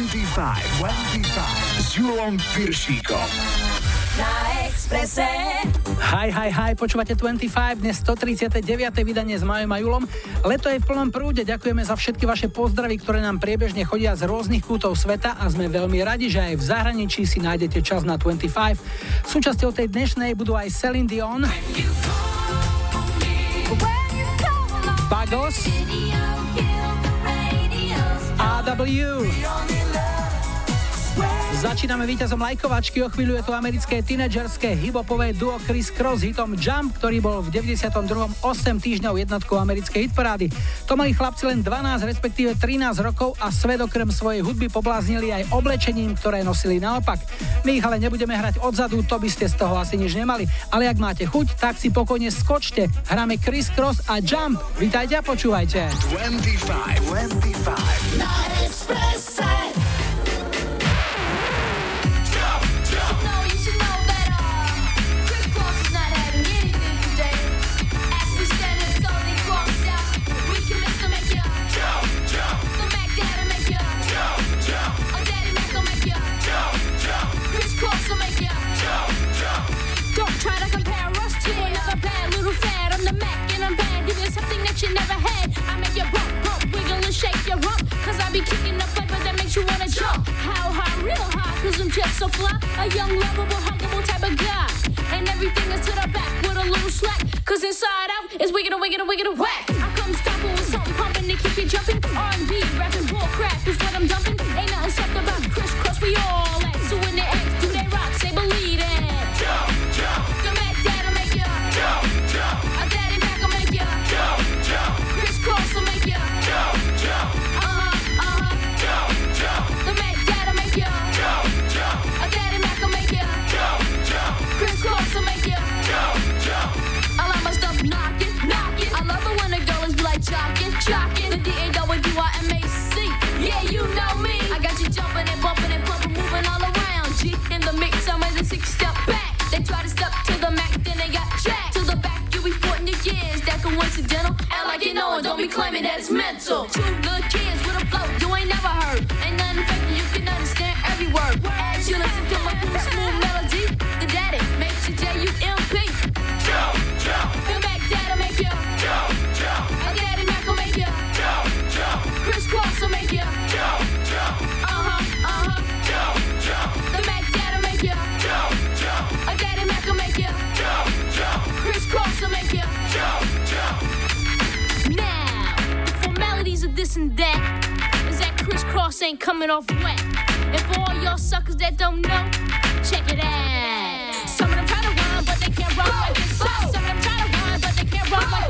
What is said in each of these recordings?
25, 25 s Julom Piršíkom. Na Exprese. Hi, hi, hi, počúvate 25, dnes 139. vydanie s Majom a Julom. Leto je v plnom prúde, ďakujeme za všetky vaše pozdravy, ktoré nám priebežne chodia z rôznych kútov sveta a sme veľmi radi, že aj v zahraničí si nájdete čas na 25. Súčasťou tej dnešnej budú aj Celine Dion, Bagos, AW. Začíname víťazom lajkovačky, o chvíľu je to americké tínedžerské hibopové duo Chris Cross hitom Jump, ktorý bol v 92. 8 týždňov jednotkou americkej hitparády. To mali chlapci len 12, respektíve 13 rokov a svet okrem svojej hudby pobláznili aj oblečením, ktoré nosili naopak. My ich ale nebudeme hrať odzadu, to by ste z toho asi nič nemali. Ale ak máte chuť, tak si pokojne skočte. Hráme Chris Cross a Jump. Vítajte a počúvajte. 25, 25. Na you never had. I make you bump, bump, wiggle and shake your rump. Cause I be kicking the flavor that makes you wanna jump. How high, real high, cause I'm just so fly. A young, lovable, huggable type of guy. And everything is to the back with a little slack. Cause inside out is wicked and wicked and whack. I come stopping with something pumping to keep you jumping. R&B, rapping, bull crap is what I'm dumping. Ain't nothing soft about crisscross, we all you know it, don't be claiming that it's mental. Two little kids with a flow you ain't never heard. Ain't nothing formalities of this and that is that crisscross ain't coming off wet. And for all y'all suckers that don't know, check it out. Some of them try to rhyme, but they can't rhyme like this. Some of them try to rhyme, but they can't rhyme like this.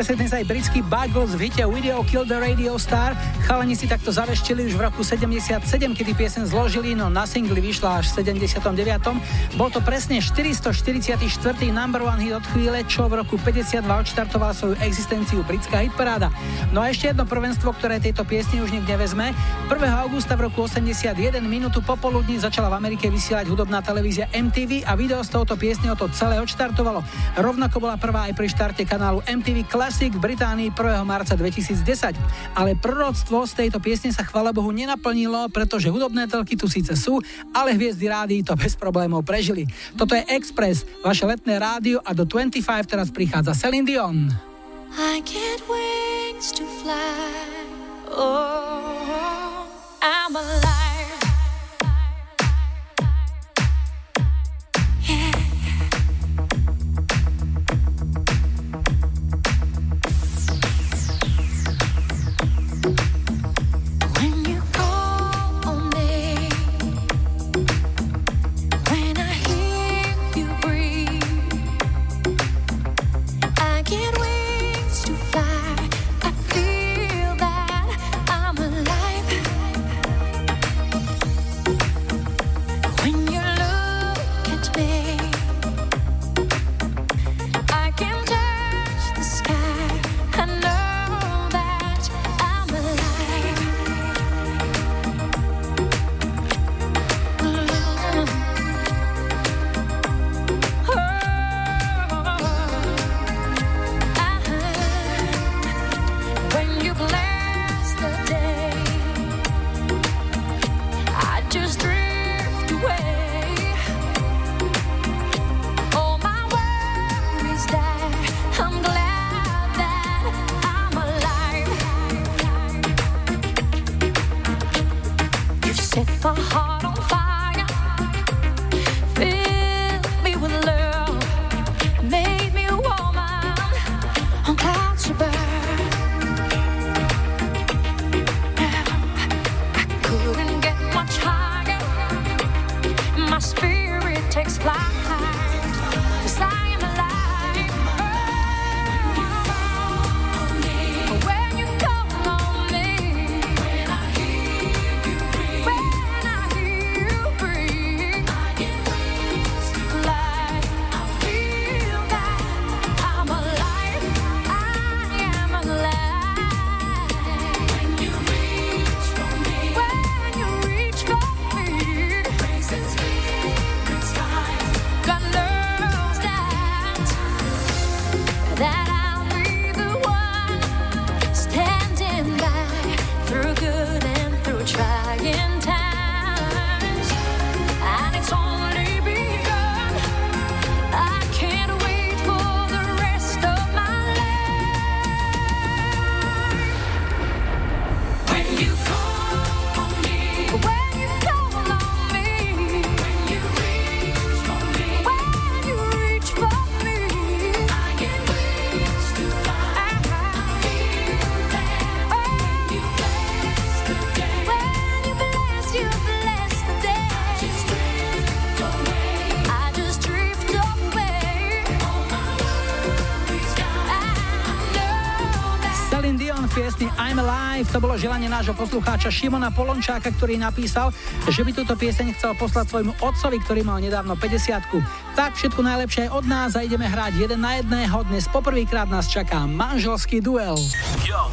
Expresse dnes aj britský Buggles v hite Video Kill the Radio Star. Chalani si takto zaveštili už v roku 77, kedy piesen zložili, no na singli vyšla až v 79. Bol to presne 444. number one hit od chvíle, čo v roku 52 odštartoval svoju existenciu britská hitparáda. No a ešte jedno prvenstvo, ktoré tejto piesne už nikde vezme. 1. augusta v roku 81 minútu popoludní začala v Amerike vysielať hudobná televízia MTV a video z touto piesne o to celé odštartovalo. Rovnako bola prvá aj pri štarte kanálu MTV Classic v Británii 1. marca 2010. Ale proroctvo z tejto piesne sa chvala Bohu nenaplnilo, pretože hudobné telky tu síce sú, ale hviezdy rádií to bez problémov prežili. Toto je Express, vaše letné rádio a do 25 teraz prichádza Celine Dion. I get wings to fly. Oh, I'm alive. Želanie nášho poslucháča Šimona Polončáka, ktorý napísal, že by túto pieseň chcel poslať svojmu otcovi, ktorý mal nedávno 50 Tak všetko najlepšie od nás a ideme hrať jeden na jedného. Dnes poprvýkrát nás čaká manželský duel. Yo,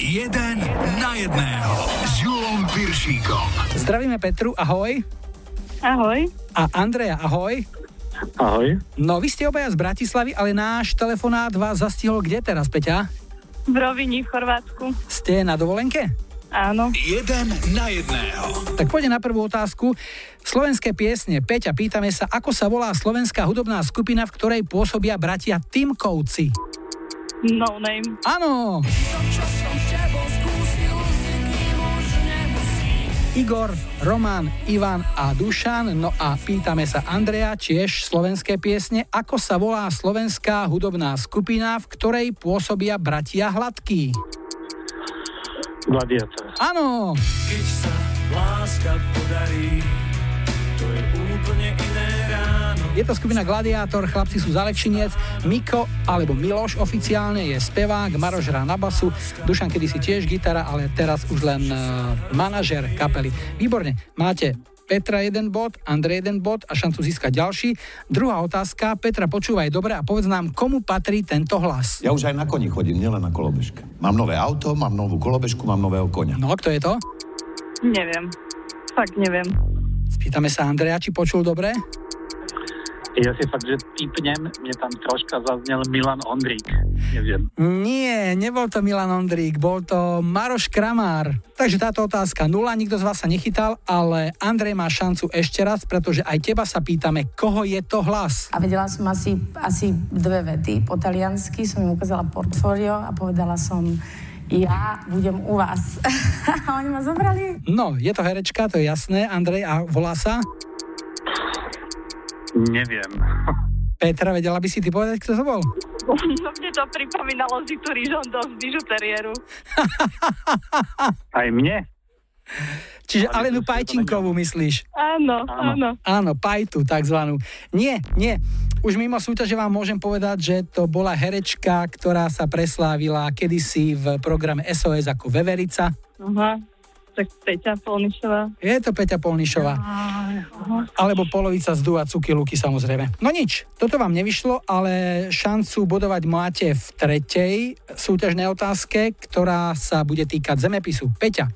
jeden na jedného s Julom Piršíkom. Zdravíme Petru, ahoj. Ahoj. A Andreja, ahoj. Ahoj. No, vy ste obaja z Bratislavy, ale náš telefonát vás zastihol kde teraz, Peťa? V Rovini v Chorvátsku. Ste na dovolenke? Áno. Jeden na jedného. Tak poďme na prvú otázku. Slovenské piesne. Peťa, pýtame sa, ako sa volá slovenská hudobná skupina, v ktorej pôsobia bratia Timkovci? No name. Áno. Igor, Roman, Ivan a Dušan. No a pýtame sa Andrea, tiež slovenské piesne, ako sa volá slovenská hudobná skupina, v ktorej pôsobia bratia Hladký. Gladiátor. Áno. Keď sa láska podarí, je to skupina Gladiátor, chlapci sú z Alekšinec, Miko alebo Miloš oficiálne je spevák, Maroš hrá na basu, Dušan kedysi tiež gitara, ale teraz už len uh, manažer kapely. Výborne, máte Petra jeden bod, Andrej jeden bod a šancu získať ďalší. Druhá otázka, Petra, počúvaj dobre a povedz nám, komu patrí tento hlas. Ja už aj na koni chodím, nielen na kolobežke. Mám nové auto, mám novú kolobežku, mám nového konia. No, kto je to? Neviem. Fakt neviem. Spýtame sa Andreja, či počul dobre? Ja si fakt, že typnem, mne tam troška zaznel Milan Ondrík. Neviem. Nie, nebol to Milan Ondrík, bol to Maroš Kramár. Takže táto otázka nula, nikto z vás sa nechytal, ale Andrej má šancu ešte raz, pretože aj teba sa pýtame, koho je to hlas. A vedela som asi, asi dve vety po taliansky, som im ukázala portfólio a povedala som, ja budem u vás. a oni ma zobrali. No, je to herečka, to je jasné, Andrej, a volá sa? Neviem. Petra, vedela by si ty povedať, kto to bol? No mne to pripomínalo Zitu Rižondo z bižuteriéru. Aj mne? Čiže Ale Alenu Pajčinkovú myslíš? Áno, Áno. áno. Áno, Pajtu takzvanú. Nie, nie. Už mimo súťaže vám môžem povedať, že to bola herečka, ktorá sa preslávila kedysi v programe SOS ako Veverica. Aha. Tak Peťa Polnišová. Je to Peťa Polnišová. Alebo polovica z Dua Cuky Luky samozrejme. No nič, toto vám nevyšlo, ale šancu bodovať máte v tretej súťažnej otázke, ktorá sa bude týkať zemepisu. Peťa,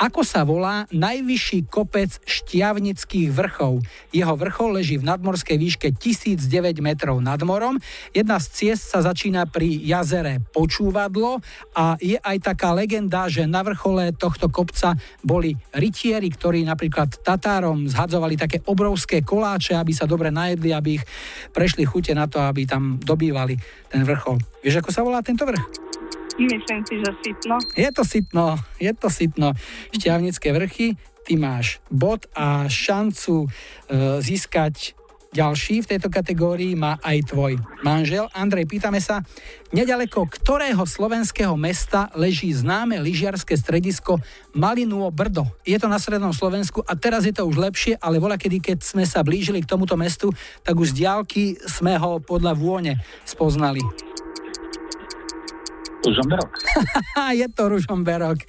ako sa volá najvyšší kopec Štiavnických vrchov? Jeho vrchol leží v nadmorskej výške 1009 metrov nad morom. Jedna z ciest sa začína pri jazere Počúvadlo a je aj taká legenda, že na vrchole tohto kopca boli rytieri, ktorí napríklad Tatárom zhadzovali také obrovské koláče, aby sa dobre najedli, aby ich prešli chute na to, aby tam dobývali ten vrchol. Vieš, ako sa volá tento vrch? Myslím si, že sitno. Je to sitno, je to sitno. Šťavnické vrchy, ty máš bod a šancu e, získať ďalší v tejto kategórii má aj tvoj manžel. Andrej, pýtame sa, nedaleko ktorého slovenského mesta leží známe lyžiarske stredisko Malinuo Brdo. Je to na strednom Slovensku a teraz je to už lepšie, ale voľa kedy, keď sme sa blížili k tomuto mestu, tak už z diálky sme ho podľa vône spoznali. Žomberok. Ha, je to Ružomberok.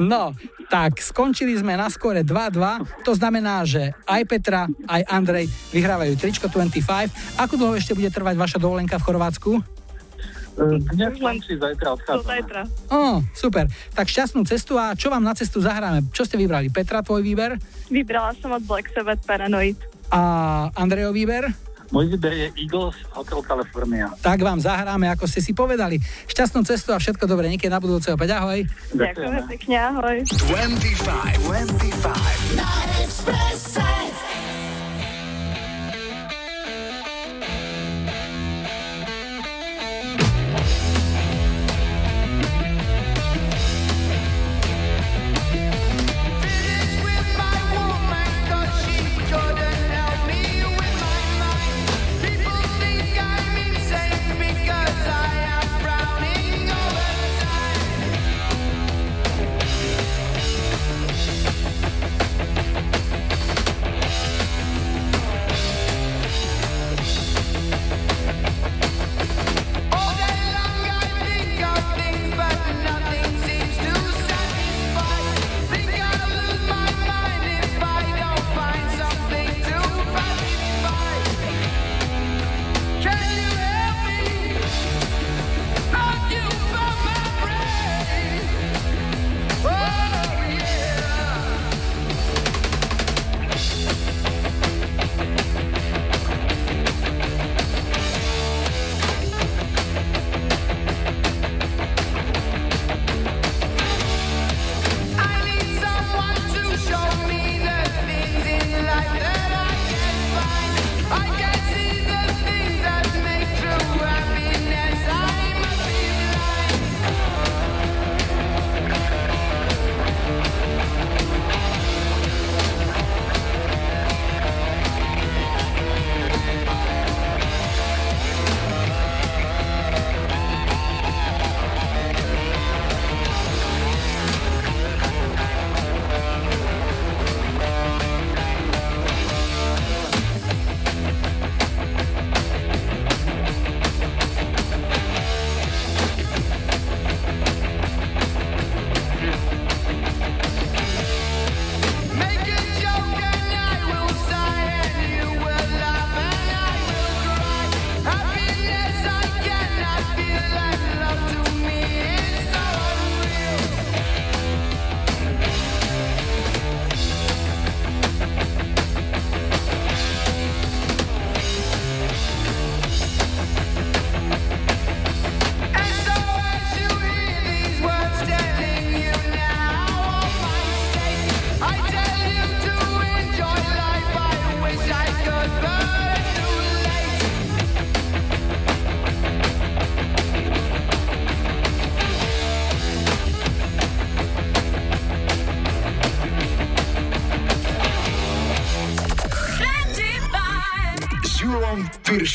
No, tak skončili sme na skore 2-2. To znamená, že aj Petra, aj Andrej vyhrávajú tričko 25. Ako dlho ešte bude trvať vaša dovolenka v Chorvátsku? Dnes si zajtra odchádzame. zajtra. Ó, super. Tak šťastnú cestu a čo vám na cestu zahráme? Čo ste vybrali? Petra, tvoj výber? Vybrala som od Black Sabbath Paranoid. A Andrejov výber? Môj výber je Eagles Hotel California. Tak vám zahráme, ako ste si povedali. Šťastnú cestu a všetko dobré. Niekedy na budúce opäť. Ahoj. Ďakujeme pekne, ahoj. 25. 25. Because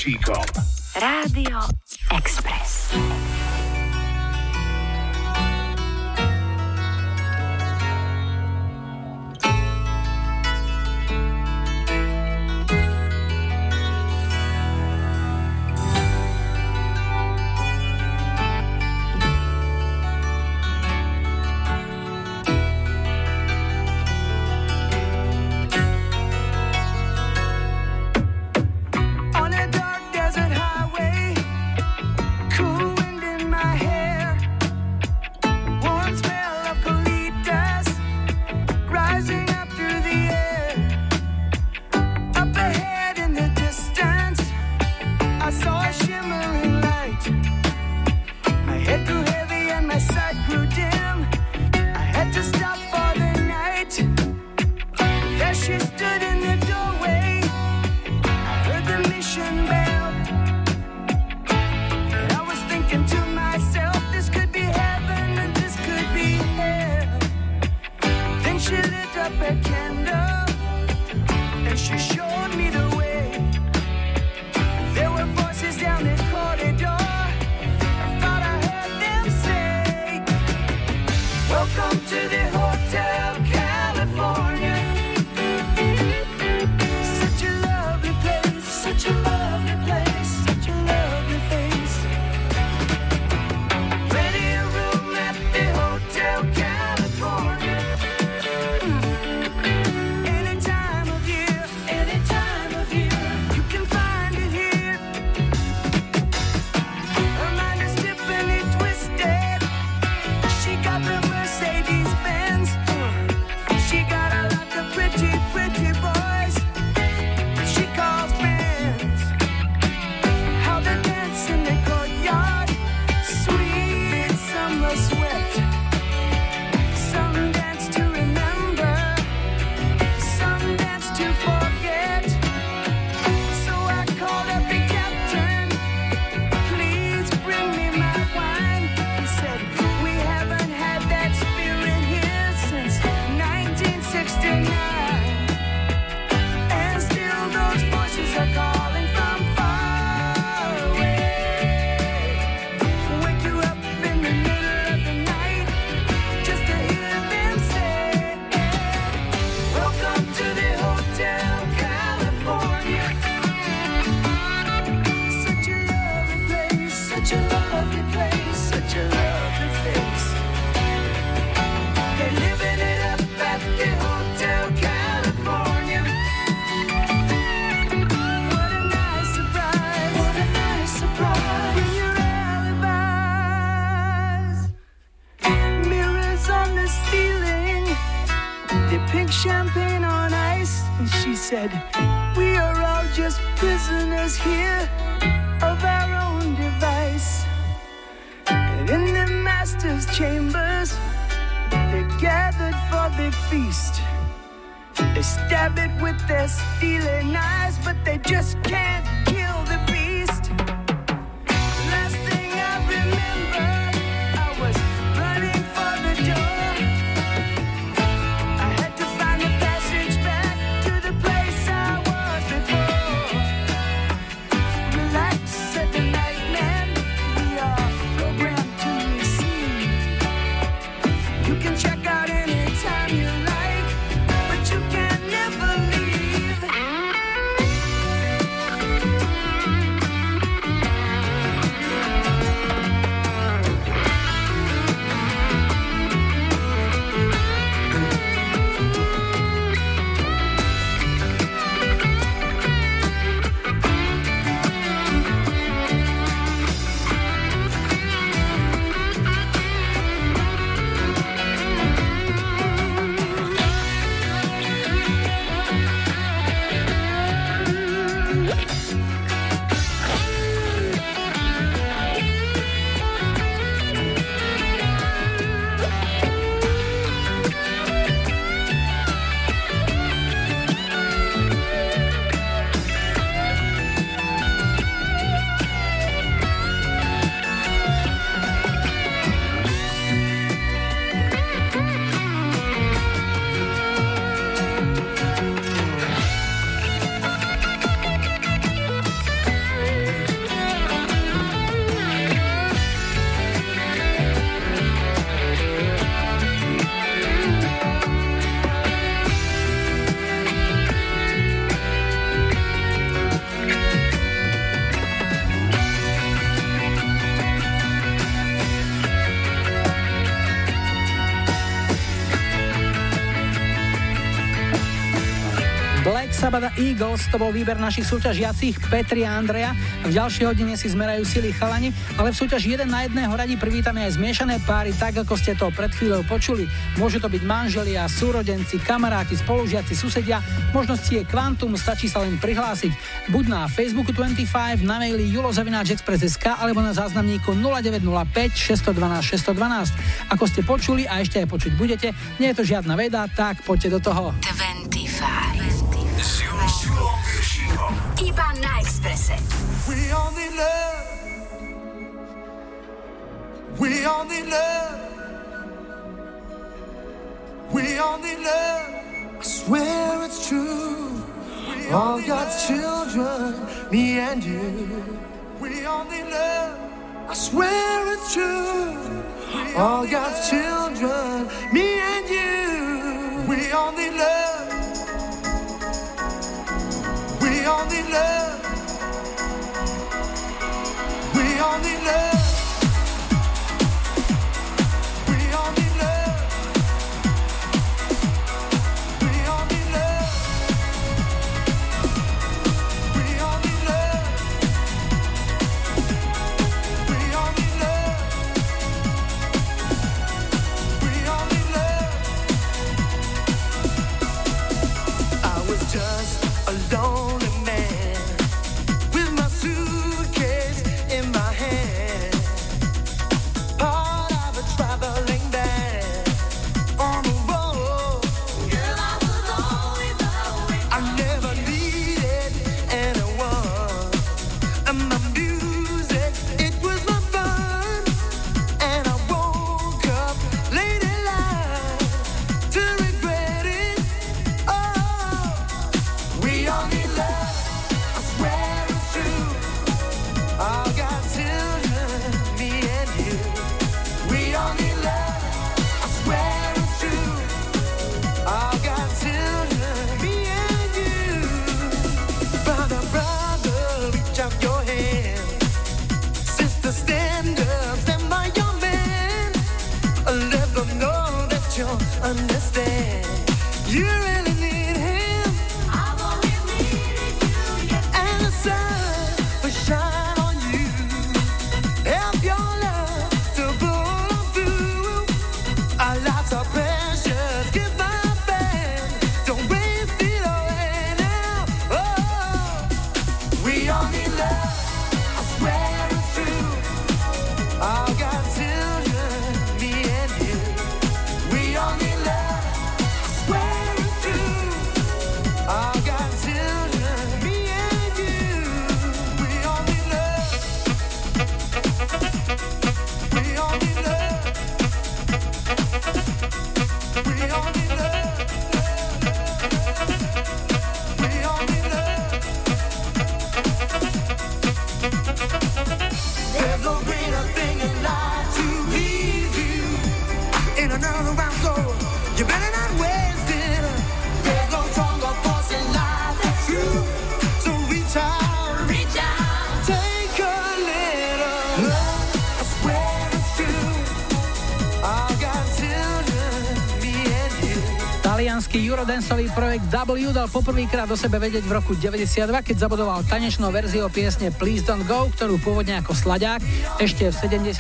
Piršíkom. Sabbath Eagles, to bol výber našich súťažiacich Petri a Andreja. V ďalšej hodine si zmerajú sily chalani, ale v súťaži jeden na jedného radí privítame aj zmiešané páry, tak ako ste to pred chvíľou počuli. Môžu to byť manželia, súrodenci, kamaráti, spolužiaci, susedia. Možnosti je kvantum, stačí sa len prihlásiť. Buď na Facebooku 25, na maili julozavináčexpress.sk alebo na záznamníku 0905 612 612. Ako ste počuli a ešte aj počuť budete, nie je to žiadna veda, tak poďte do toho. 25. Iba na Exprese. We only love. We only love. We only love. I swear it's true. All God's children, me and you. We only love. I swear it's true. All God's children, me and you. We only love. Only love. We only love. Projekt W dal poprvýkrát do sebe vedieť v roku 92, keď zabudoval tanečnou verziou piesne Please Don't Go, ktorú pôvodne ako slaďák ešte v 79.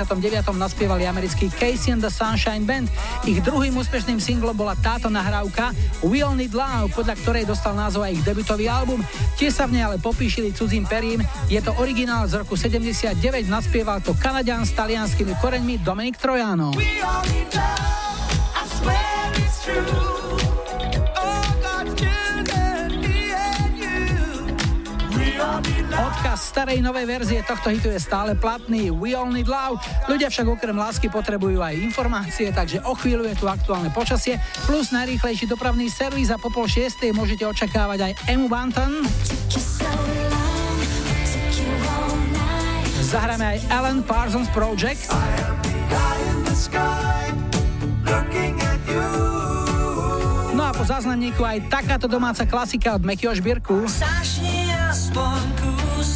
naspievali americký Casey and the Sunshine Band. Ich druhým úspešným singlom bola táto nahrávka We All Need Love, podľa ktorej dostal názov aj ich debutový album. Tie sa v nej ale popíšili cudzím perím. Je to originál z roku 79, naspieval to Kanadian s talianskými koreňmi Dominik Trojano. We all need love. I swear it's true. Odkaz starej novej verzie tohto hitu je stále platný We All Need Love. Ľudia však okrem lásky potrebujú aj informácie, takže o chvíľu je tu aktuálne počasie, plus najrýchlejší dopravný servis a po pol šiestej môžete očakávať aj Emu Banton. Zahráme aj Alan Parsons Project. No a po záznamníku aj takáto domáca klasika od Mekyho Žbírku. Zašni aspoň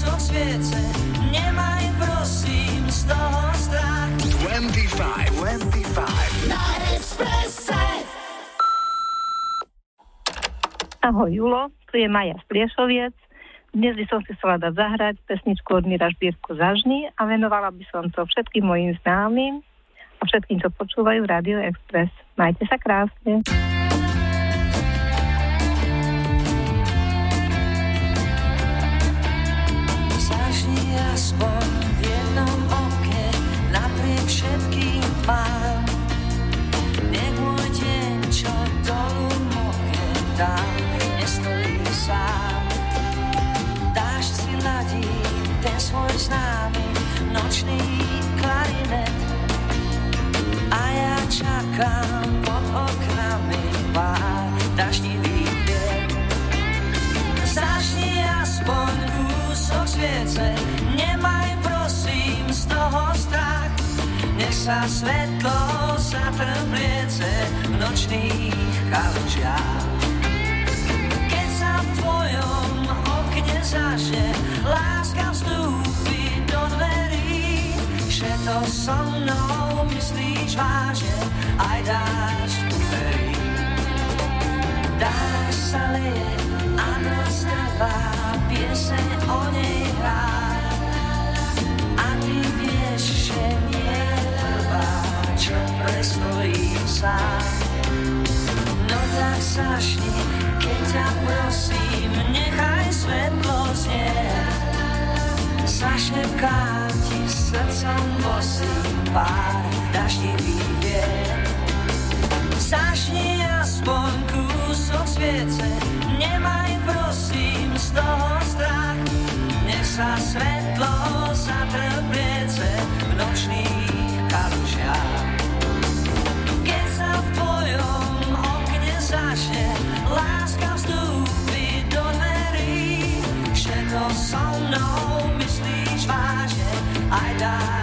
kúsok sviece, nemaj prosím z toho strach. 25, 25. Na Expresse. Ahoj Julo, tu je Maja z Pliešoviec. Dnes by som si chcela dať zahrať pesničku od Mira Žbírku Zažny a venovala by som to všetkým mojim známym a všetkým, čo počúvajú Radio Express. Majte sa krásne. Aspoň v jednom oke napriek všetkým tmám. Nech môj deň, čo dolu moke, tam nestojí sám. Dáš si ladí ten svoj známy nočný klarinet a ja čakám pod oknami pár daždivý deň. Zažni aspoň kúsok sviece, z toho strach. Nech sa svetlo zatrbliece v nočných kalužiach. Keď sa v tvojom okne zažne, láska vstúpi do dverí, že to so mnou myslíš vážne, aj dáš verí. Dáš sa leje a noc trvá, pieseň o nej hrá. Čo prestojí sám. No tak zašni, keď ťa prosím, nechaj svetlo znieť. Zašepkám ti srdcom bosým pár daždivý vier. Zašni aspoň kúsok sviece, nemaj prosím z toho strach. Nech sa svetlo zatrbliece v nočných so mnou myslíš vážne, aj dáš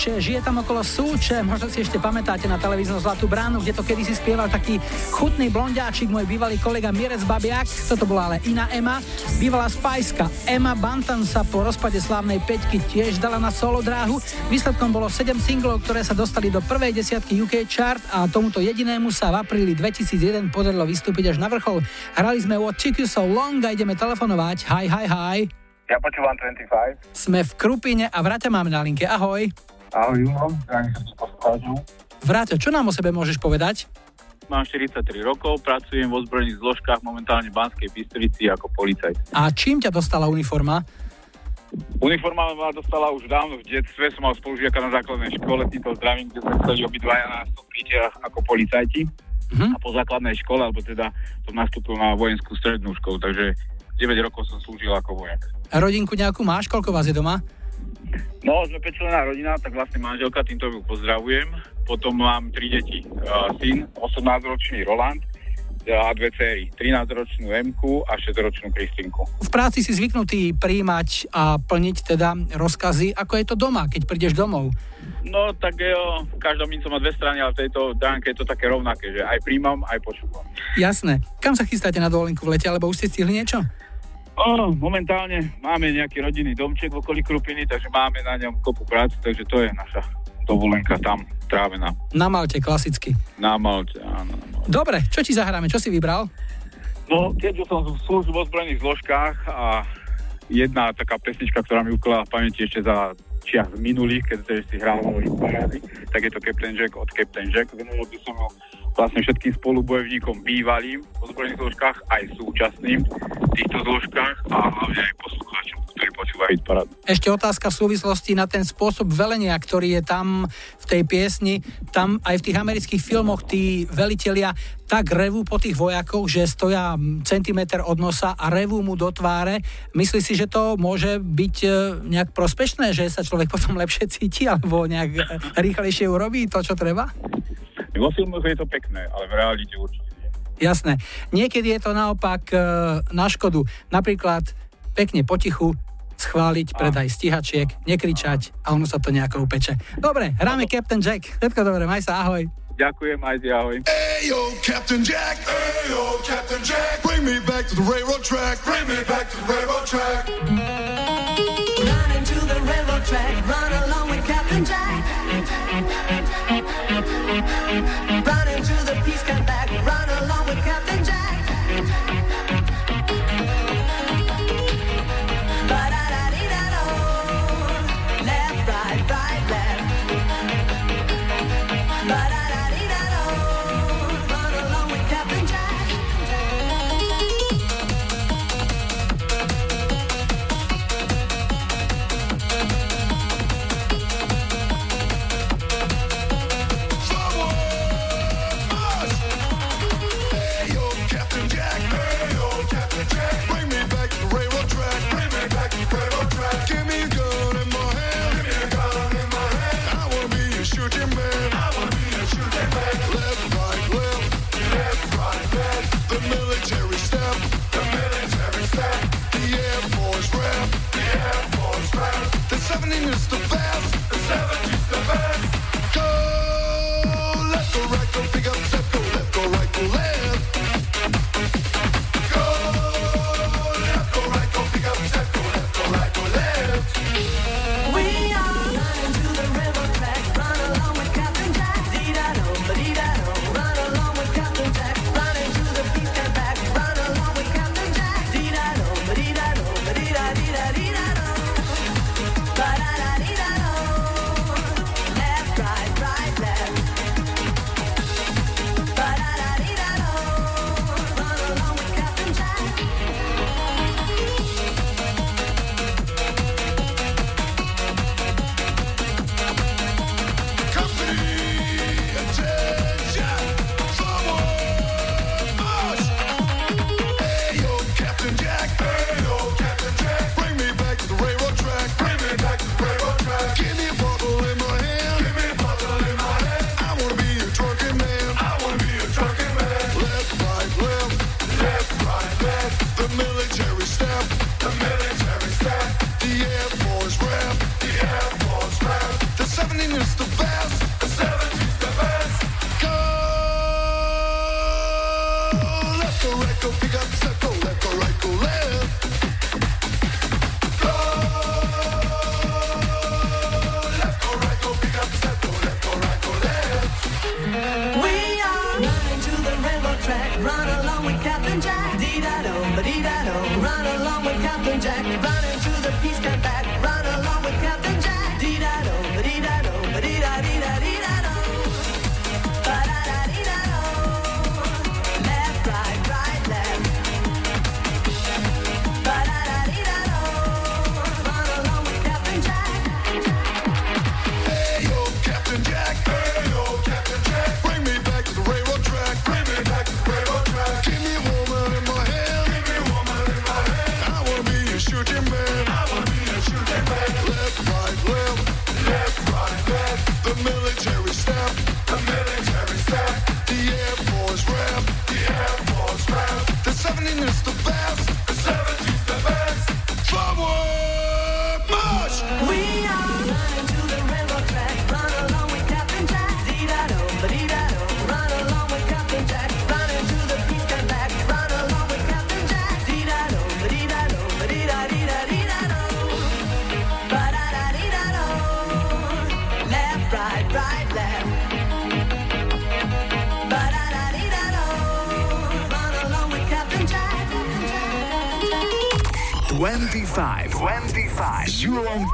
rúče, žije tam okolo Súče, možno si ešte pamätáte na televíznu Zlatú bránu, kde to kedysi spieval taký chutný blondiáčik, môj bývalý kolega Mirec Babiak, toto bola ale iná Ema, bývalá spajska Emma Bantan sa po rozpade slávnej peťky tiež dala na solo dráhu, výsledkom bolo 7 singlov, ktoré sa dostali do prvej desiatky UK chart a tomuto jedinému sa v apríli 2001 podarilo vystúpiť až na vrchol. Hrali sme What Took You So Long a ideme telefonovať. Hi, hi, hi. Ja počúvam 25. Sme v Krupine a Vraťa máme na linke. Ahoj. Ahoj, Julo. Zdravím poslucháčov. Čo nám o sebe môžeš povedať? Mám 43 rokov, pracujem v ozbrojených zložkách momentálne v Banskej Bystrici ako policajt. A čím ťa dostala uniforma? Uniforma ma dostala už dávno v detstve, som mal spolužiaka na základnej škole, týmto zdravím, kde sme chceli obidvaja nastúpiť ako policajti. Mhm. A po základnej škole, alebo teda som nastúpil na vojenskú strednú školu, takže 9 rokov som slúžil ako vojak. Rodinku nejakú máš? Koľko vás je doma? No, sme 5 člená rodina, tak vlastne manželka, týmto ju pozdravujem. Potom mám tri deti. Uh, syn, 18-ročný Roland a dve céry. 13-ročnú Emku a 6-ročnú Kristinku. V práci si zvyknutý príjmať a plniť teda rozkazy. Ako je to doma, keď prídeš domov? No, tak jo, každá minca má dve strany, ale v tejto dánke je to také rovnaké, že aj príjmam, aj počúvam. Jasné. Kam sa chystáte na dovolenku v lete, alebo už ste stihli niečo? O, momentálne máme nejaký rodinný domček v okolí Krupiny, takže máme na ňom kopu práce, takže to je naša dovolenka tam trávená. Na Malte, klasicky. Na Malte, áno. Dobre, čo ti zahráme? Čo si vybral? No, keďže som v ozbrojených zložkách a jedna taká pesnička, ktorá mi ukladá v pamäti ešte za čias minulých, keď si hral parády, tak je to Captain Jack od Captain Jack. Venoval by som ho vlastne všetkým spolubojovníkom bývalým v ozbrojených zložkách, aj súčasným v týchto zložkách a hlavne aj poslucháčom, ktorí počúvajú hit parádu. Ešte otázka v súvislosti na ten spôsob velenia, ktorý je tam v tej piesni. Tam aj v tých amerických filmoch tí velitelia tak revú po tých vojakoch, že stoja centimeter od nosa a revú mu do tváre. Myslíš si, že to môže byť e, nejak prospešné, že sa človek potom lepšie cíti alebo nejak rýchlejšie urobí to, čo treba? Vo filmoch je to pekné, ale v realite určite nie. Jasné. Niekedy je to naopak e, na škodu. Napríklad pekne potichu schváliť predaj stíhačiek, nekričať a ono sa to nejako upeče. Dobre, hráme Captain Jack. Všetko dobre, maj sa, ahoj. Ďakujem, aj ahoj. Hey yo, Captain Jack. Hey yo, Captain Jack. Bring me back to the railroad track. Bring me back to the railroad track. Run into the railroad track, run along with Captain Jack.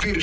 Julom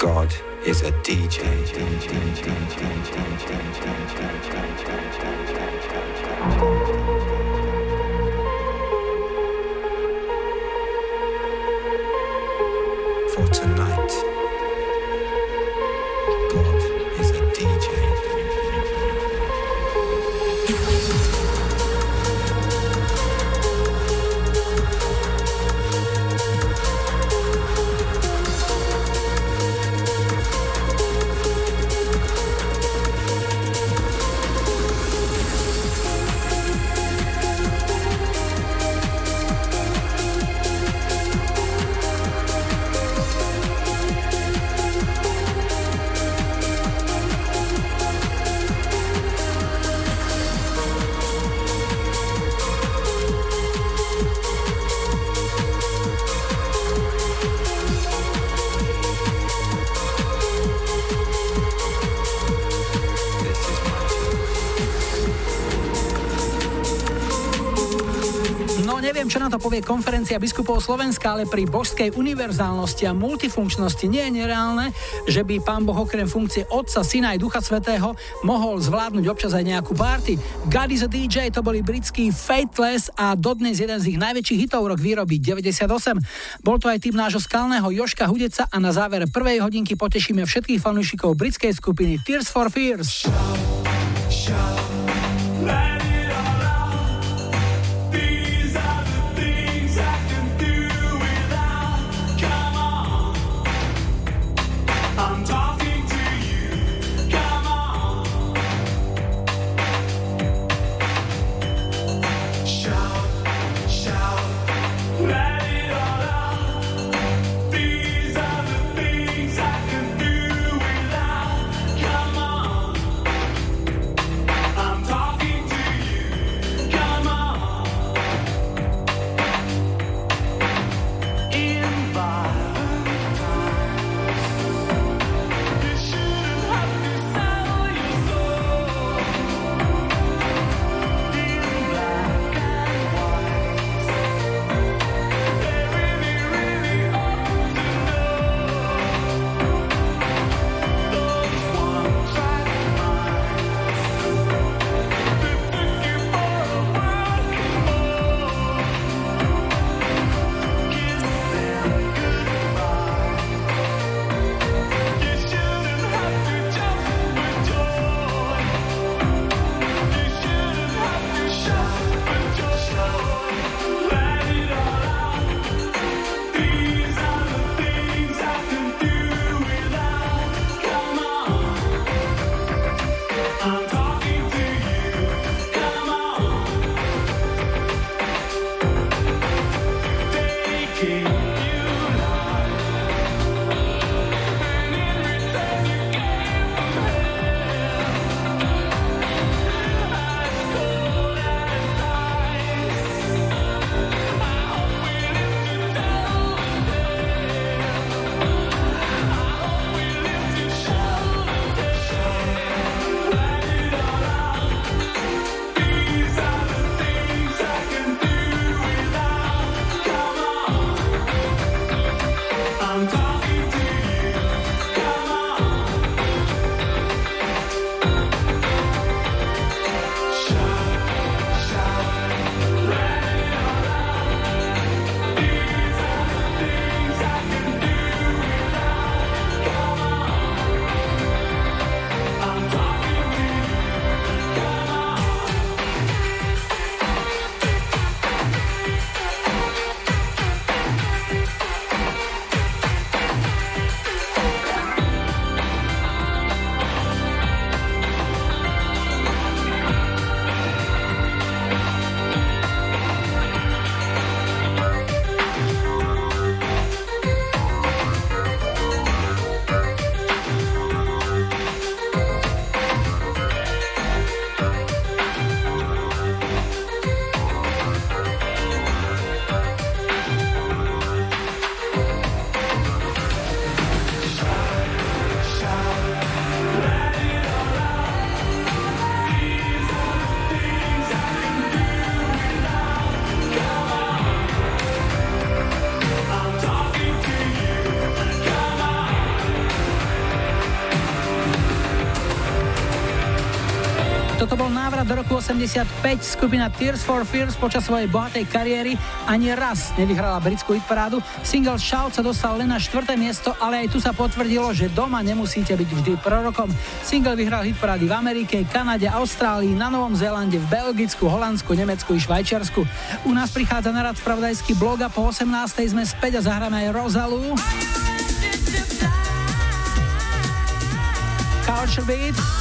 God is a DJ. For tonight, konferencia biskupov Slovenska, ale pri božskej univerzálnosti a multifunkčnosti nie je nereálne, že by pán Boh okrem funkcie Otca, Syna aj Ducha Svetého mohol zvládnuť občas aj nejakú party. God is a DJ to boli britský Faithless a dodnes jeden z ich najväčších hitov rok výroby 98. Bol to aj tým nášho skalného Joška Hudeca a na záver prvej hodinky potešíme všetkých fanúšikov britskej skupiny Tears for Fears. Do roku 85 skupina Tears for Fears počas svojej bohatej kariéry ani raz nevyhrala britskú hitparádu. Single Shout sa dostal len na štvrté miesto, ale aj tu sa potvrdilo, že doma nemusíte byť vždy prorokom. Single vyhral hitparády v Amerike, Kanade, Austrálii, na Novom Zélande, v Belgicku, Holandsku, Nemecku i Švajčiarsku. U nás prichádza na rad spravodajský blog a po 18. sme späť a zahráme aj Rosalu. Culture Beat.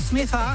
Smitha.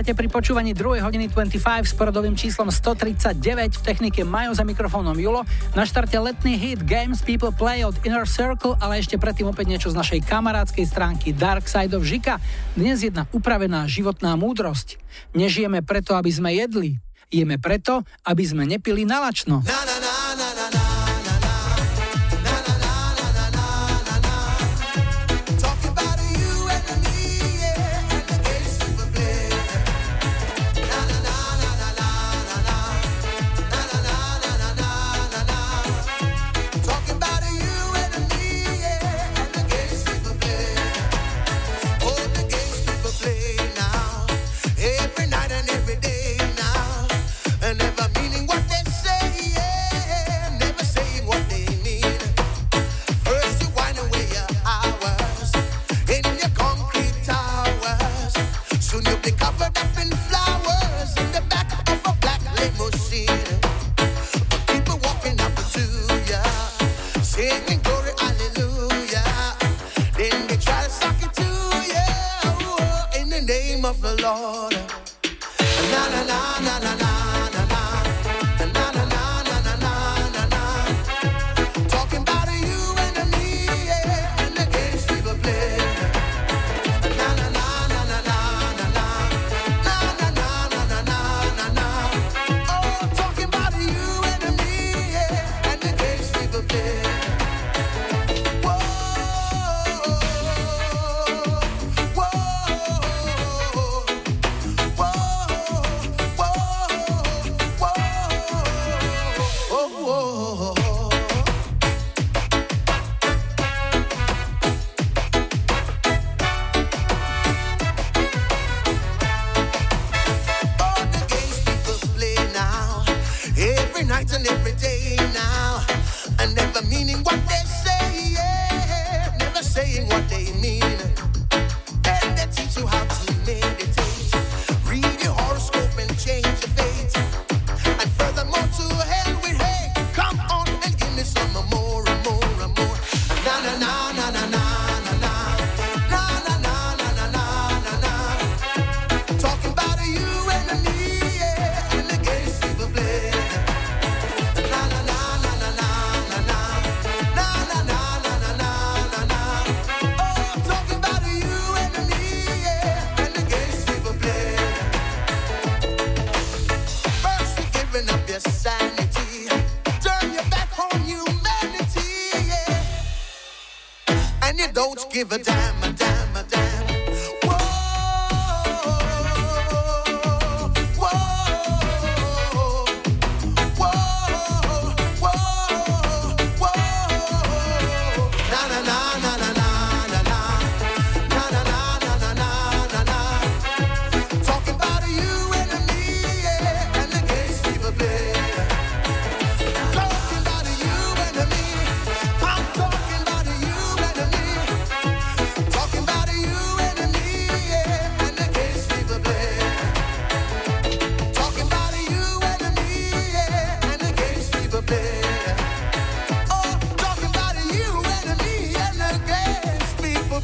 Vítajte pri počúvaní 2. hodiny 25 s poradovým číslom 139 v technike Majo za mikrofónom Julo. Na štarte letný hit Games People Play od Inner Circle, ale ešte predtým opäť niečo z našej kamarádskej stránky Dark Side of Žika. Dnes jedna upravená životná múdrosť. Nežijeme preto, aby sme jedli. Jeme preto, aby sme nepili nalačno. Every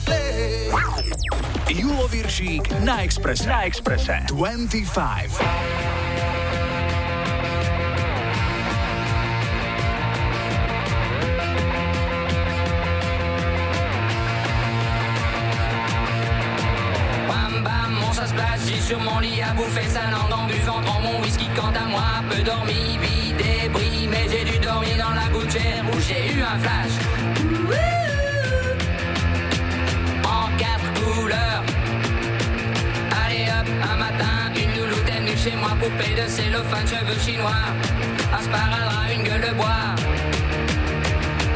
play. Julo Viršík na Exprese. Na Exprese. 25. Bam, bam, on ça se blase, j'y sur mon lit à bouffer sa langue en buvant dans mon whisky. Quant à moi, peu dormi, vie débris, mais j'ai dû dormir dans la gouttière où j'ai eu un flash. Chez moi, poupée de cellophane, cheveux chinois. Un sparadrap, une gueule de bois.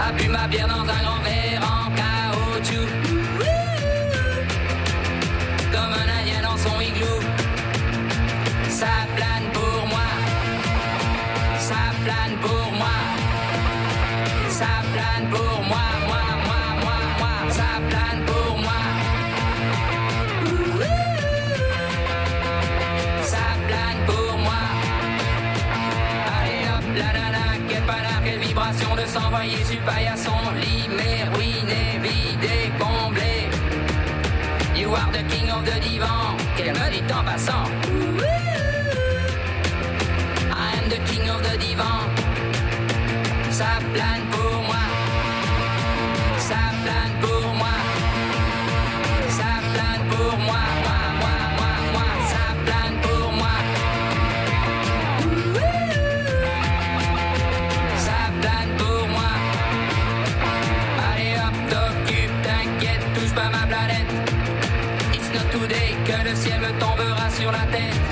A bu ma bière dans un grand verre en caoutchouc. S'envoyer sur paillasson. Limé, ruiné, vidé, comblé. You are the king of the divan, qu'elle me dit en passant. I am the king of the divan. Ça plane pour I did.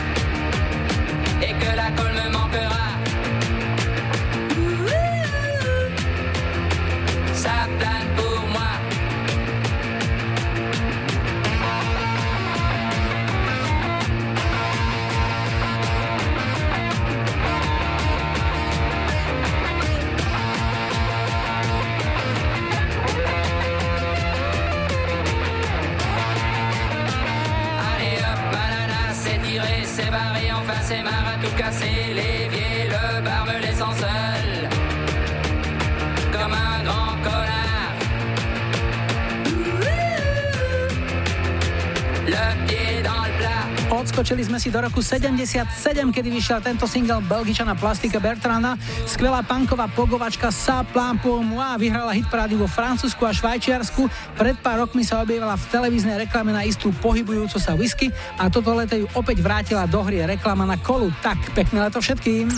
Odskočili sme si do roku 77, kedy vyšiel tento single Belgičana Plastika Bertrana. Skvelá punková pogovačka Sa Plan pour moi vyhrala hit parády vo Francúzsku a Švajčiarsku. Pred pár rokmi sa objavila v televíznej reklame na istú pohybujúcu sa whisky a toto leto ju opäť vrátila do hry reklama na kolu. Tak, pekné leto všetkým.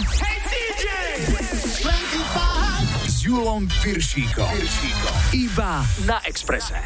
S Julom Piršíkom. Iba na Exprese.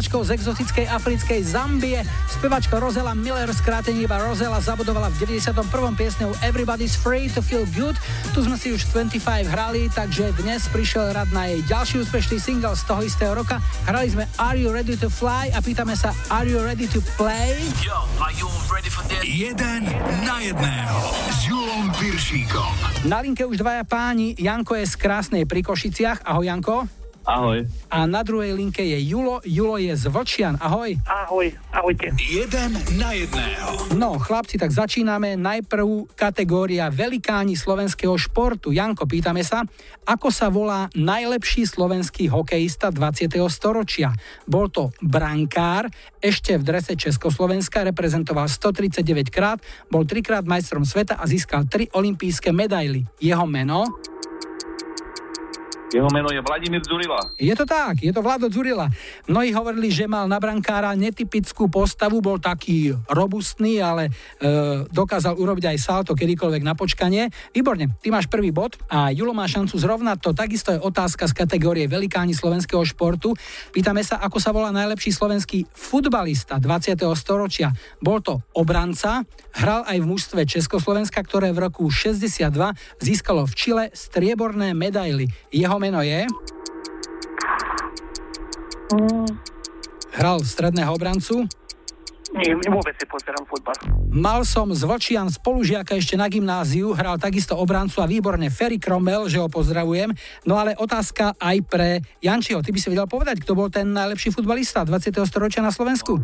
S rodáčkou z exotickej africkej Zambie. Spevačka Rozela Miller, skrátenie iba Rozela, zabudovala v 91. piesňou Everybody's Free to Feel Good. Tu sme si už 25 hrali, takže dnes prišiel rad na jej ďalší úspešný single z toho istého roka. Hrali sme Are You Ready to Fly a pýtame sa Are You Ready to Play? Yo, are you ready for this? Jeden na jedného s Julom Piršíkom. Na linke už dvaja páni, Janko je z Krásnej pri Košiciach. Ahoj Janko. Ahoj. A na druhej linke je Julo. Julo je z Vlčian. Ahoj. Ahoj, ahojte. Jeden na jedného. No, chlapci, tak začíname. Najprv kategória velikáni slovenského športu. Janko, pýtame sa, ako sa volá najlepší slovenský hokejista 20. storočia. Bol to brankár, ešte v drese Československa, reprezentoval 139 krát, bol trikrát majstrom sveta a získal tri olympijské medaily. Jeho meno? Jeho meno je Vladimír Zurila. Je to tak, je to Vlado Dzurila. Mnohí hovorili, že mal na brankára netypickú postavu, bol taký robustný, ale e, dokázal urobiť aj salto kedykoľvek na počkanie. Výborne, ty máš prvý bod a Julo má šancu zrovnať to. Takisto je otázka z kategórie velikáni slovenského športu. Pýtame sa, ako sa volá najlepší slovenský futbalista 20. storočia. Bol to obranca, hral aj v mužstve Československa, ktoré v roku 62 získalo v Čile strieborné medaily. Jeho meno je? Hral stredného obrancu. Nie, vôbec si pozerám futbal. Mal som z Vlčian spolužiaka ešte na gymnáziu, hral takisto obrancu a výborne Ferry Cromwell, že ho pozdravujem. No ale otázka aj pre Jančiho. Ty by si vedel povedať, kto bol ten najlepší futbalista 20. storočia na Slovensku?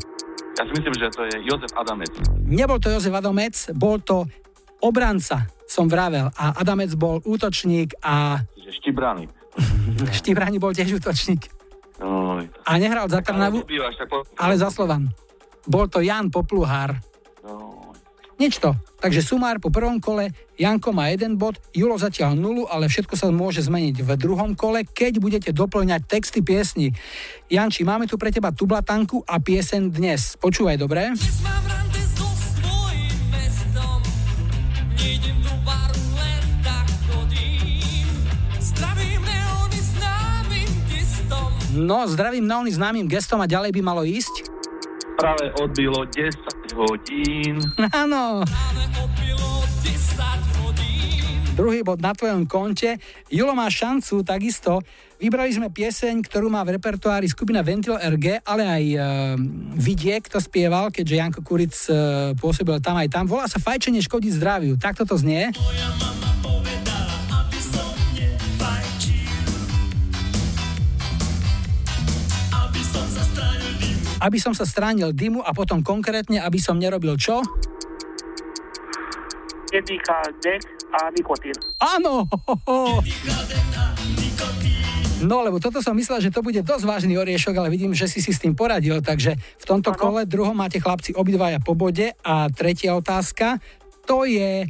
Ja si myslím, že to je Jozef Adamec. Nebol to Jozef Adamec, bol to obranca, som vravel. A Adamec bol útočník a Že Štibrany. Štibrani bol tiež útočník. Oj. A nehral za Trnavu, ale za Slovan. Bol to Jan Popluhár. Nič to. Takže sumár po prvom kole, Janko má jeden bod, Julo zatiaľ nulu, ale všetko sa môže zmeniť v druhom kole, keď budete doplňať texty piesni. Janči, máme tu pre teba tublatanku a piesen dnes. Počúvaj, dobre? Nejdem do baru, No, zdravím neóny známym gestom a ďalej by malo ísť. Práve odbilo 10 hodín. Áno. Odbilo 10 hodín. Druhý bod na tvojom konte. Julo má šancu takisto. Vybrali sme pieseň, ktorú má v repertoári skupina Ventil RG, ale aj e, Vidiek to spieval, keďže Janko Kuric e, pôsobil tam aj tam. Volá sa Fajčenie škodí zdraviu. Takto to znie. Aby Aby som sa stránil dymu a potom konkrétne, aby som nerobil čo? Nedýcha dek a nikotín. Áno! No, lebo toto som myslel, že to bude dosť vážny oriešok, ale vidím, že si si s tým poradil, takže v tomto ano. kole druhom máte chlapci obidvaja po bode a tretia otázka, to je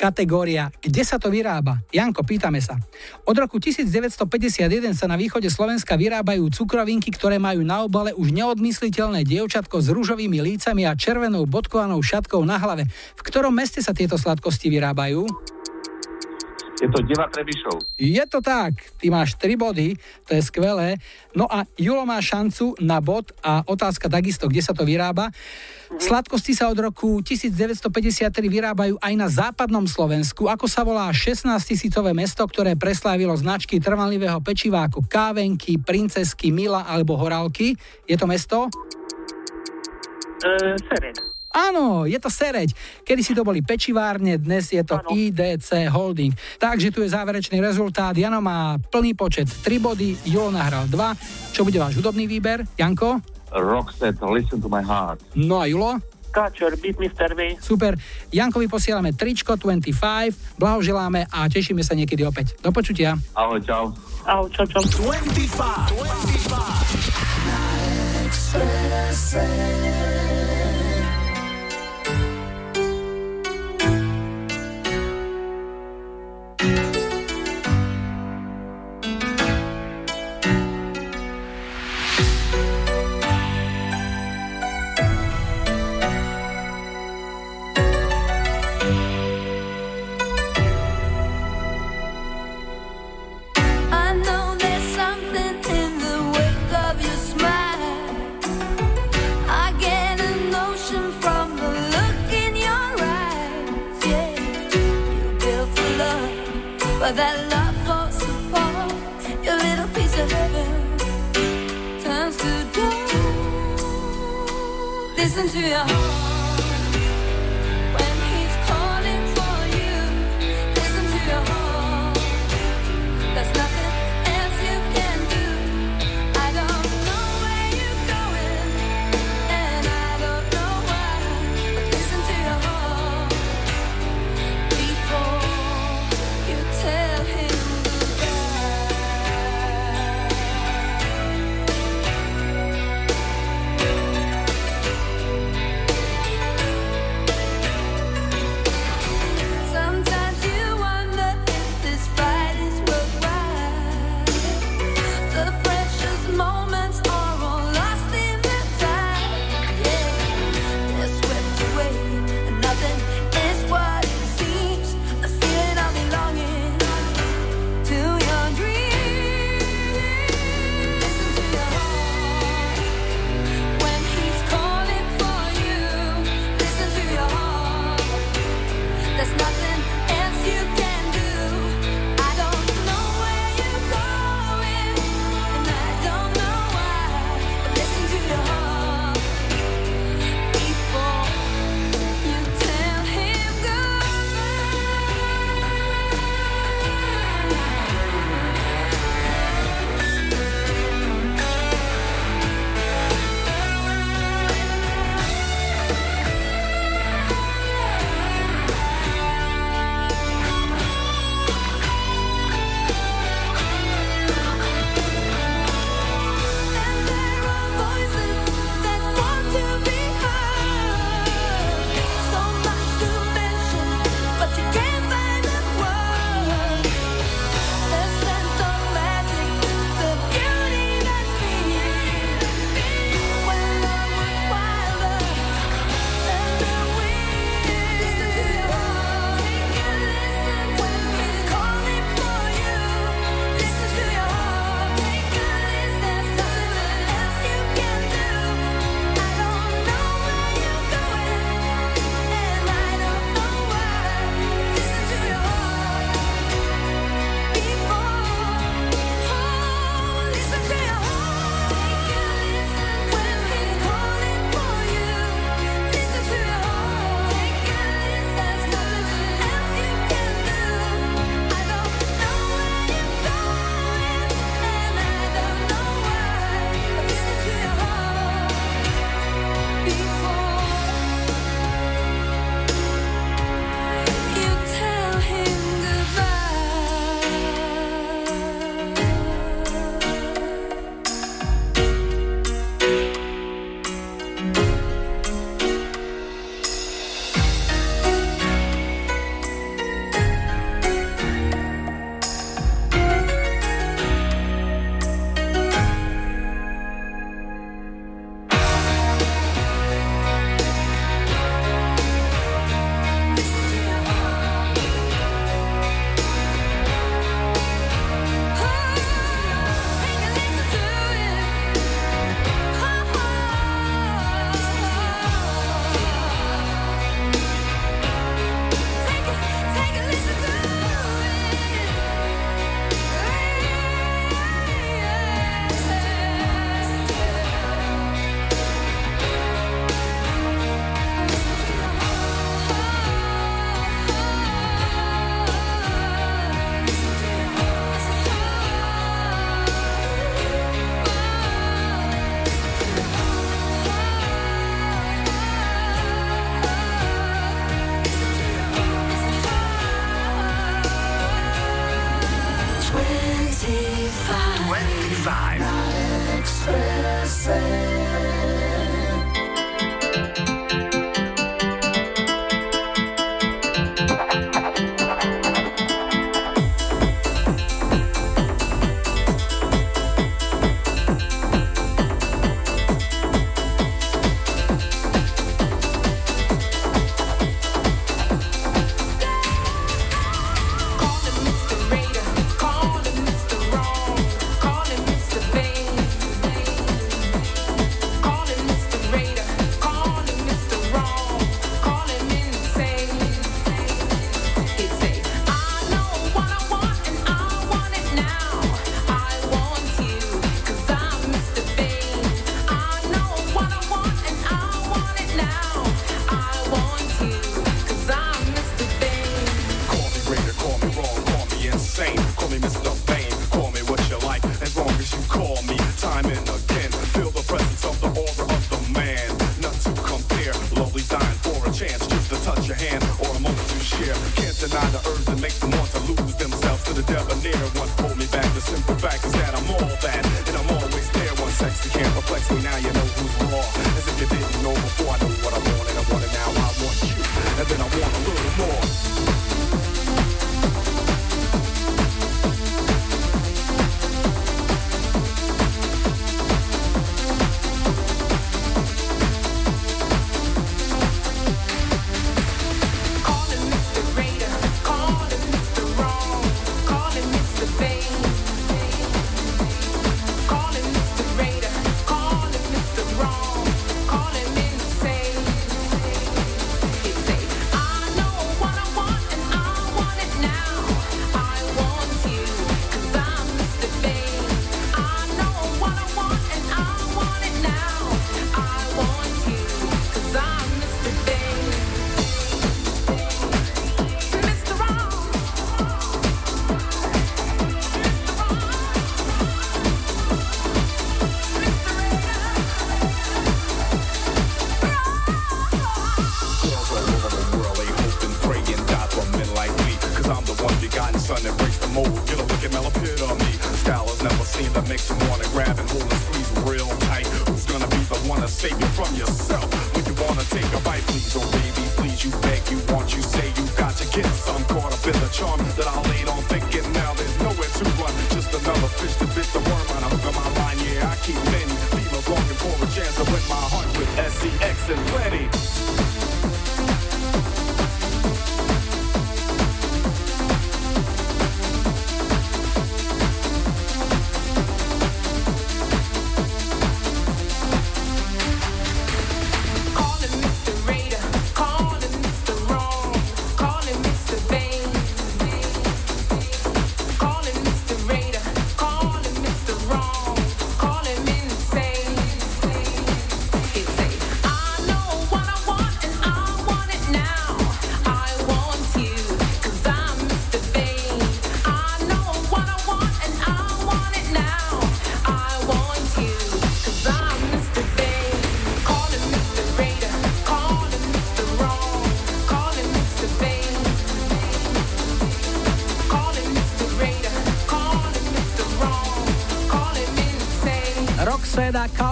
kategória, kde sa to vyrába? Janko, pýtame sa. Od roku 1951 sa na východe Slovenska vyrábajú cukrovinky, ktoré majú na obale už neodmysliteľné dievčatko s rúžovými lícami a červenou bodkovanou šatkou na hlave. V ktorom meste sa tieto sladkosti vyrábajú? Je to Deva Trebišov. Je to tak, ty máš 3 body, to je skvelé. No a Julo má šancu na bod a otázka takisto, kde sa to vyrába. Sladkosti sa od roku 1953 vyrábajú aj na západnom Slovensku. Ako sa volá 16 tisícové mesto, ktoré preslávilo značky trvanlivého pečiva ako kávenky, princesky, mila alebo horálky? Je to mesto? E, Sereď. Áno, je to Sereď. Kedy si to boli pečivárne, dnes je to ano. IDC Holding. Takže tu je záverečný rezultát. Jano má plný počet 3 body, Julo nahral 2. Čo bude váš hudobný výber? Janko? Roxette, Listen to my heart. No a Julo? Catcher, Beat Mr. V. Super. Jankovi posielame tričko 25, blahoželáme a tešíme sa niekedy opäť. Do počutia. Ahoj, čau. Ahoj, čau, čau. 25, 25 na Expresse. That love falls apart. Your little piece of heaven turns to dust. Listen to your heart.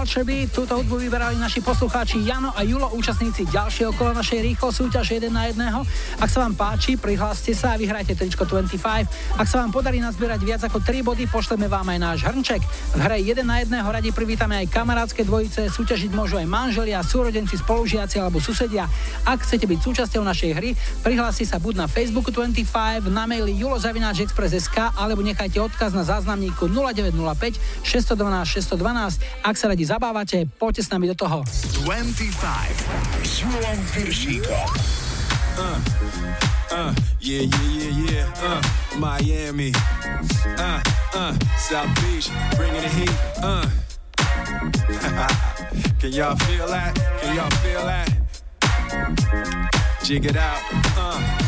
Beat, túto hudbu vyberali naši poslucháči Jano a Julo, účastníci ďalšieho kola našej rýchlo súťaž 1 na 1. Ak sa vám páči, prihláste sa a vyhrajte tričko 25. Ak sa vám podarí nazbierať viac ako 3 body, pošleme vám aj náš hrnček. V hre 1 na 1 radi privítame aj kamarátske dvojice, súťažiť môžu aj manželia, súrodenci, spolužiaci alebo susedia. Ak chcete byť súčasťou našej hry, prihláste sa buď na Facebooku 25, na maili julozavináčexpress.sk alebo nechajte odkaz na záznamníku 0905 612 612. Ak sa radi zabávate, poďte s nami do toho. 25 s Julom Piršíkom. Uh, uh, yeah, yeah, yeah, yeah. Uh, Miami. Uh, uh, South Beach, bringing the heat. Uh. Can y'all feel that? Can y'all feel that? Jig it out. Uh.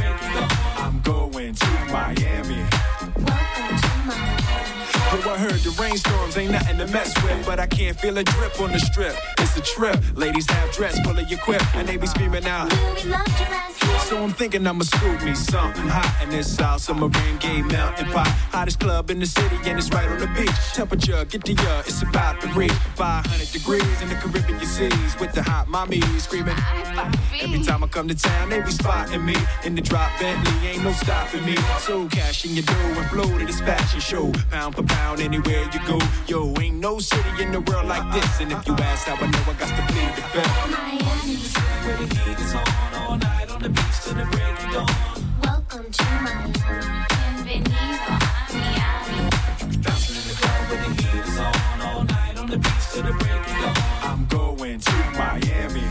rainstorms ain't nothing to mess with, but I can't feel a drip on the strip. It's a trip. Ladies have dress full of your quip, and they be screaming out. So I'm thinking I'ma scoop me something hot in this South Submarine Gay Mountain Pot. Hottest club in the city, and it's right on the beach. Temperature, get to ya, it's about to reach 500 degrees in the Caribbean seas with the hot mommy screaming. Every time I come to town, they be spotting me in the drop Bentley, ain't no stopping me. So cash in your dough and flow to this fashion show, pound for pound anywhere you go. Yo, ain't no city in the world like this, and if you ask how I know, I got to plead the fifth. Miami. Where the heat is on all night on the beach till the break of dawn. Welcome to Miami. Bienvenido a Miami. Bouncing in the club where the heat is on all night on the beach till the break of dawn. I'm going to Miami.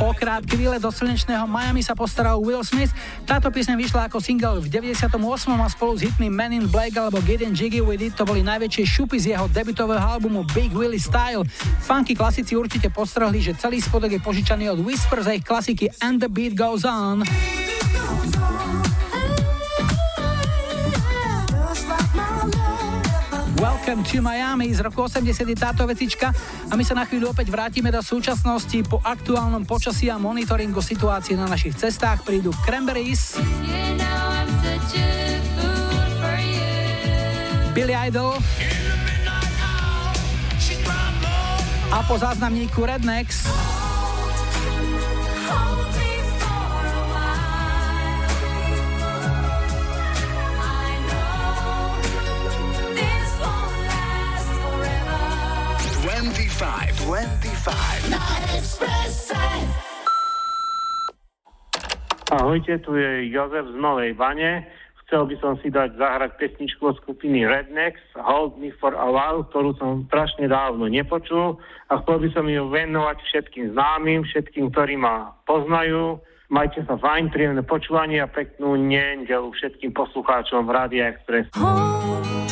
all O krátky výlet do slnečného Miami sa postaral Will Smith. Táto pieseň vyšla ako single v 98. a spolu s hitmi Men in Black alebo Get in Jiggy with It to boli najväčšie šupy z jeho debutového albumu Big Willie Style. Funky klasici určite postrhli, že celý spodok je požičaný od Whisper za ich klasiky And the Beat Goes On. Welcome to Miami z roku 80 je táto vecička a my sa na chvíľu opäť vrátime do súčasnosti. Po aktuálnom počasí a monitoringu situácie na našich cestách. Prídu Cranberries, Billy Idol. A po záznamníku Rednex Ahojte, tu je Jozef z Novej Vane. Chcel by som si dať zahrať pesničku od skupiny Rednex Hold Me For A While, ktorú som strašne dávno nepočul a chcel by som ju venovať všetkým známym, všetkým, ktorí ma poznajú. Majte sa fajn, príjemné počúvanie a peknú nedelu všetkým poslucháčom v Rádia Express. Hold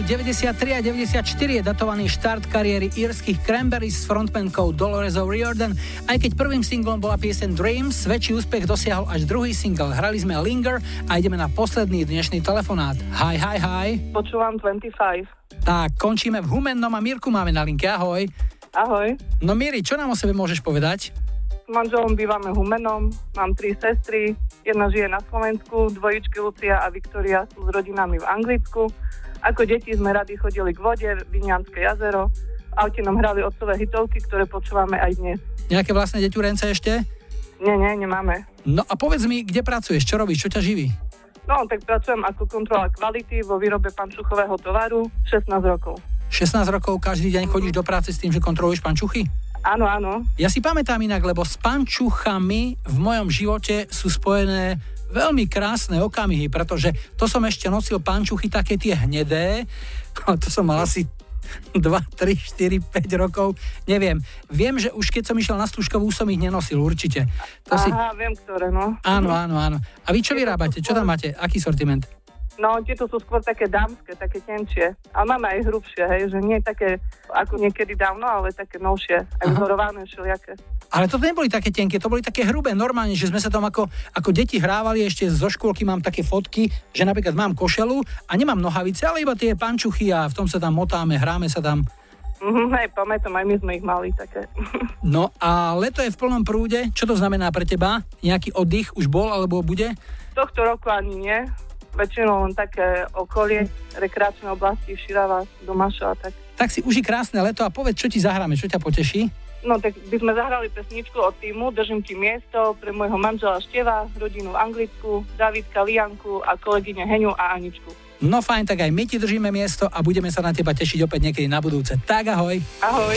rokov 93 a 94 je datovaný štart kariéry írskych Cranberries s frontmankou Dolores O'Riordan. Aj keď prvým singlom bola piesen Dreams, väčší úspech dosiahol až druhý single. Hrali sme Linger a ideme na posledný dnešný telefonát. Hi, hi, hi. Počúvam 25. Tak, končíme v Humennom a Mirku máme na linke. Ahoj. Ahoj. No Miri, čo nám o sebe môžeš povedať? S manželom bývame Humenom, mám tri sestry, jedna žije na Slovensku, dvojičky Lucia a Viktoria sú s rodinami v Anglicku. Ako deti sme radi chodili k vode, Vinianské jazero, v aute nám hrali otcové hitovky, ktoré počúvame aj dnes. Nejaké vlastné deťurence ešte? Nie, nie, nemáme. No a povedz mi, kde pracuješ, čo robíš, čo ťa živí? No, tak pracujem ako kontrola kvality vo výrobe pančuchového tovaru 16 rokov. 16 rokov každý deň chodíš do práce s tým, že kontroluješ pančuchy? Áno, áno. Ja si pamätám inak, lebo s pančuchami v mojom živote sú spojené veľmi krásne okamihy, pretože to som ešte nosil pančuchy také tie hnedé, ale to som mal asi 2, 3, 4, 5 rokov, neviem. Viem, že už keď som išiel na stúžkovú, som ich nenosil, určite. To si... Aha, viem, ktoré, no. Áno, áno, áno. A vy čo vyrábate? Čo tam máte? Aký sortiment? No, tieto sú skôr také dámske, také tenčie. Ale máme aj hrubšie, hej, že nie také ako niekedy dávno, ale také novšie, aj vzorované všelijaké. Ale to neboli také tenké, to boli také hrubé, normálne, že sme sa tam ako, ako deti hrávali, ešte zo škôlky mám také fotky, že napríklad mám košelu a nemám nohavice, ale iba tie pančuchy a v tom sa tam motáme, hráme sa tam. Mhm, hej, pamätám, aj my sme ich mali také. No a leto je v plnom prúde, čo to znamená pre teba? Nejaký oddych už bol alebo bude? Tohto roku ani nie. Väčšinou len také okolie, rekreačné oblasti, Širava, Domašo a tak. Tak si uži krásne leto a povedz, čo ti zahráme, čo ťa poteší? No tak by sme zahrali pesničku od týmu Držím ti miesto pre môjho manžela Števa, rodinu v Anglicku, Davidka, Lianku a kolegyne Heňu a Aničku. No fajn, tak aj my ti držíme miesto a budeme sa na teba tešiť opäť niekedy na budúce. Tak ahoj. Ahoj.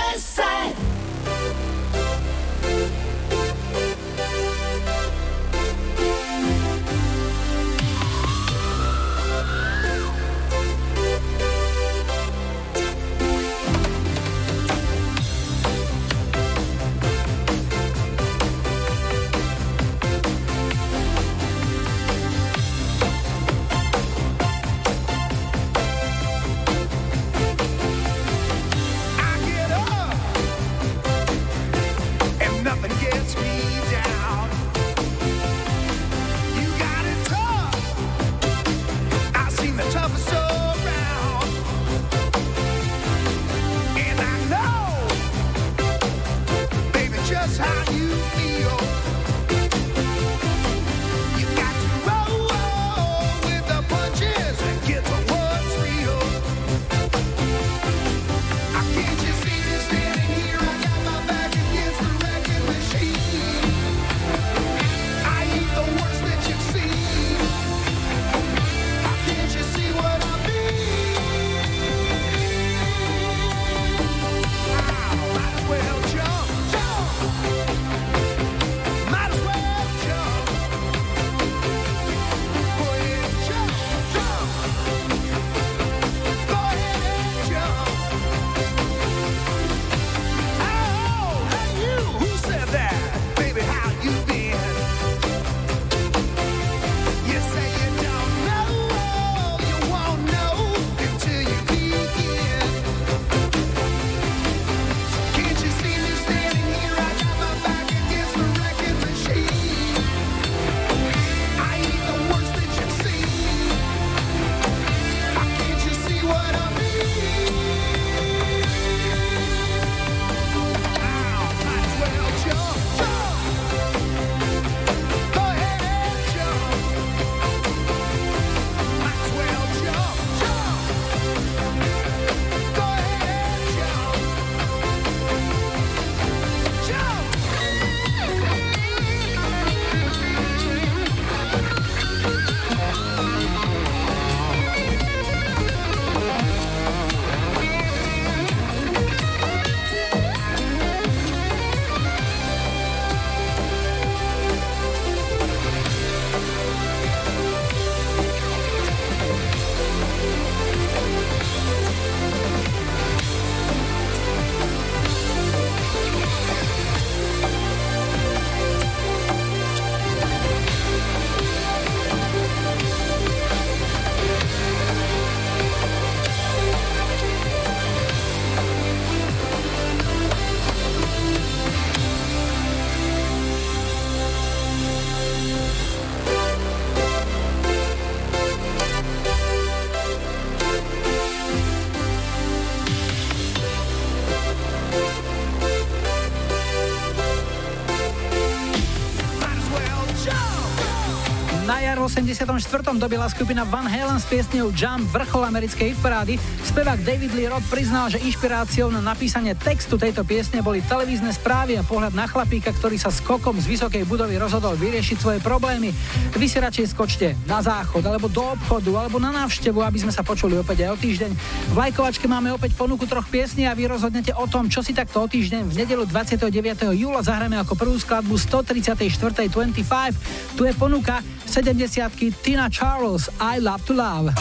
84. dobila skupina Van Halen s piesňou Jump vrchol americkej hitparády. Spevák David Lee Roth priznal, že inšpiráciou na napísanie textu tejto piesne boli televízne správy a pohľad na chlapíka, ktorý sa skokom z vysokej budovy rozhodol vyriešiť svoje problémy. Vy si radšej skočte na záchod, alebo do obchodu, alebo na návštevu, aby sme sa počuli opäť aj o týždeň. V lajkovačke máme opäť ponuku troch piesní a vy rozhodnete o tom, čo si takto o týždeň v nedelu 29. júla zahráme ako prvú skladbu 134. 25. Tu je ponuka 70 Tina Charles I Love to Love.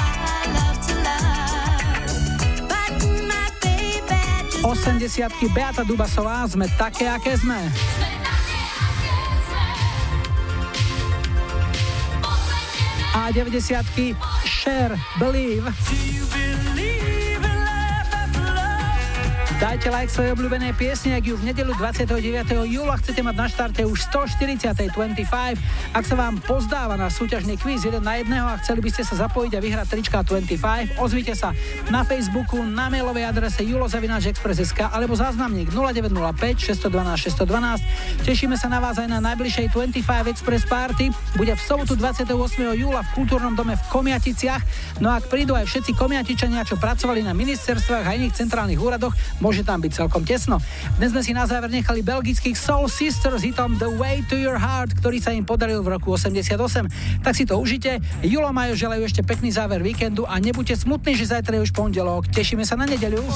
80 Beata Dubasová sme také, aké sme. A 90 Share Believe. Dajte like svojej obľúbenej piesne, ak ju v nedelu 29. júla chcete mať na štarte už 140. 25. Ak sa vám pozdáva na súťažný kvíz 1 na 1 a chceli by ste sa zapojiť a vyhrať trička 25, ozvite sa na Facebooku, na mailovej adrese julozavináčexpress.sk alebo záznamník 0905 612 612. Tešíme sa na vás aj na najbližšej 25 Express Party. Bude v sobotu 28. júla v kultúrnom dome v Komiaticiach. No a ak prídu aj všetci komiatičania, čo pracovali na ministerstvách a iných centrálnych úradoch, môže tam byť celkom tesno. Dnes sme si na záver nechali belgických Soul Sisters hitom The Way to Your Heart, ktorý sa im podaril v roku 88. Tak si to užite. Julo Majo želajú ešte pekný záver víkendu a nebuďte smutní, že zajtra je už pondelok. Tešíme sa na nedeľu.